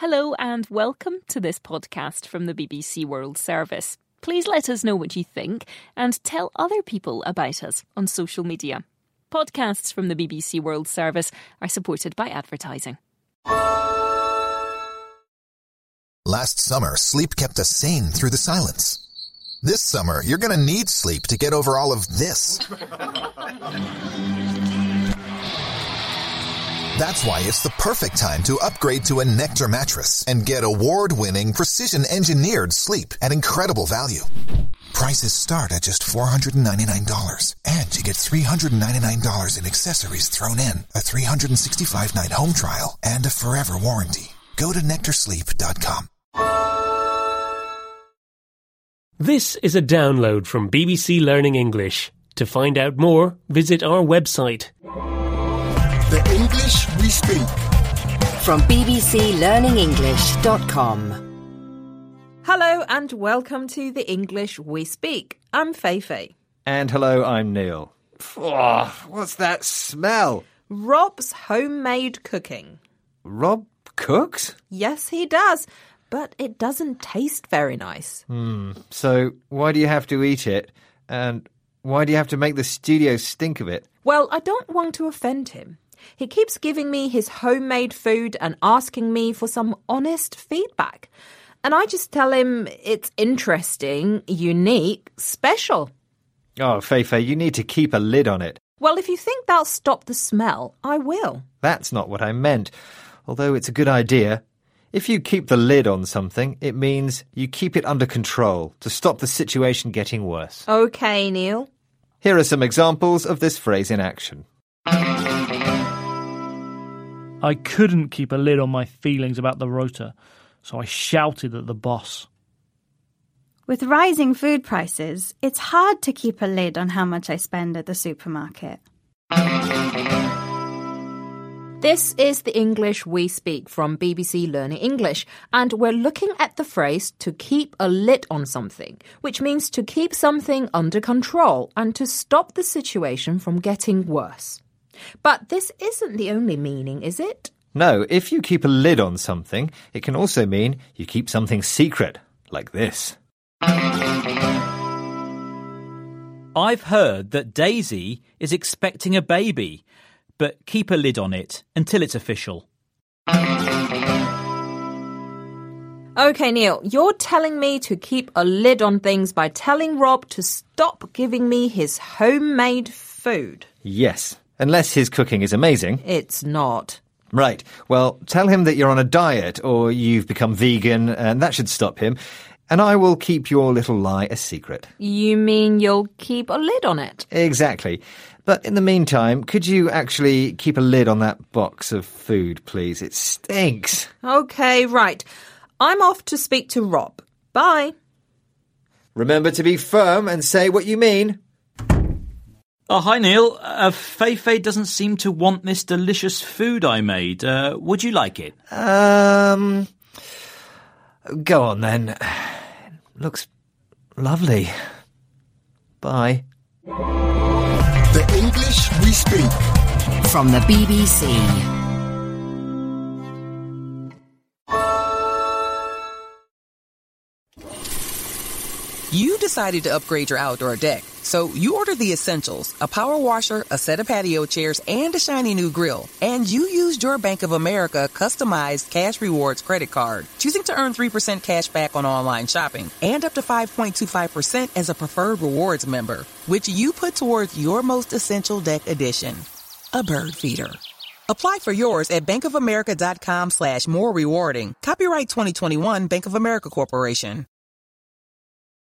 Hello and welcome to this podcast from the BBC World Service. Please let us know what you think and tell other people about us on social media. Podcasts from the BBC World Service are supported by advertising. Last summer, sleep kept us sane through the silence. This summer, you're going to need sleep to get over all of this. That's why it's the perfect time to upgrade to a Nectar mattress and get award-winning, precision-engineered sleep at incredible value. Prices start at just $499, and you get $399 in accessories thrown in, a 365-night home trial, and a forever warranty. Go to nectarsleep.com. This is a download from BBC Learning English. To find out more, visit our website. The English we speak. From bbclearningenglish.com. Hello and welcome to the English we speak. I'm Feifei. And hello, I'm Neil. Oh, what's that smell? Rob's homemade cooking. Rob cooks? Yes, he does, but it doesn't taste very nice. Hmm, so why do you have to eat it? And why do you have to make the studio stink of it? Well, I don't want to offend him. He keeps giving me his homemade food and asking me for some honest feedback. And I just tell him it's interesting, unique, special. Oh, Feifei, you need to keep a lid on it. Well, if you think that'll stop the smell, I will. That's not what I meant. Although it's a good idea. If you keep the lid on something, it means you keep it under control to stop the situation getting worse. Okay, Neil. Here are some examples of this phrase in action. I couldn't keep a lid on my feelings about the rota, so I shouted at the boss. With rising food prices, it's hard to keep a lid on how much I spend at the supermarket. This is the English we speak from BBC Learning English, and we're looking at the phrase to keep a lid on something, which means to keep something under control and to stop the situation from getting worse. But this isn't the only meaning, is it? No, if you keep a lid on something, it can also mean you keep something secret, like this. I've heard that Daisy is expecting a baby, but keep a lid on it until it's official. Okay, Neil, you're telling me to keep a lid on things by telling Rob to stop giving me his homemade food. Yes, unless his cooking is amazing. It's not. Right. Well, tell him that you're on a diet or you've become vegan, and that should stop him. And I will keep your little lie a secret. You mean you'll keep a lid on it? Exactly. But in the meantime, could you actually keep a lid on that box of food, please? It stinks. Okay, right. I'm off to speak to Rob. Bye. Remember to be firm and say what you mean. Oh, hi, Neil. Uh, Feifei doesn't seem to want this delicious food I made. Uh, would you like it? Um. Go on then. Looks lovely. Bye. The English we speak. From the BBC. You decided to upgrade your outdoor deck, so you ordered the essentials a power washer, a set of patio chairs, and a shiny new grill. And you used your Bank of America customized cash rewards credit card, choosing to earn 3% cash back on online shopping and up to 5.25% as a preferred rewards member, which you put towards your most essential deck addition a bird feeder. Apply for yours at bankofamerica.com slash more rewarding. Copyright 2021 Bank of America Corporation.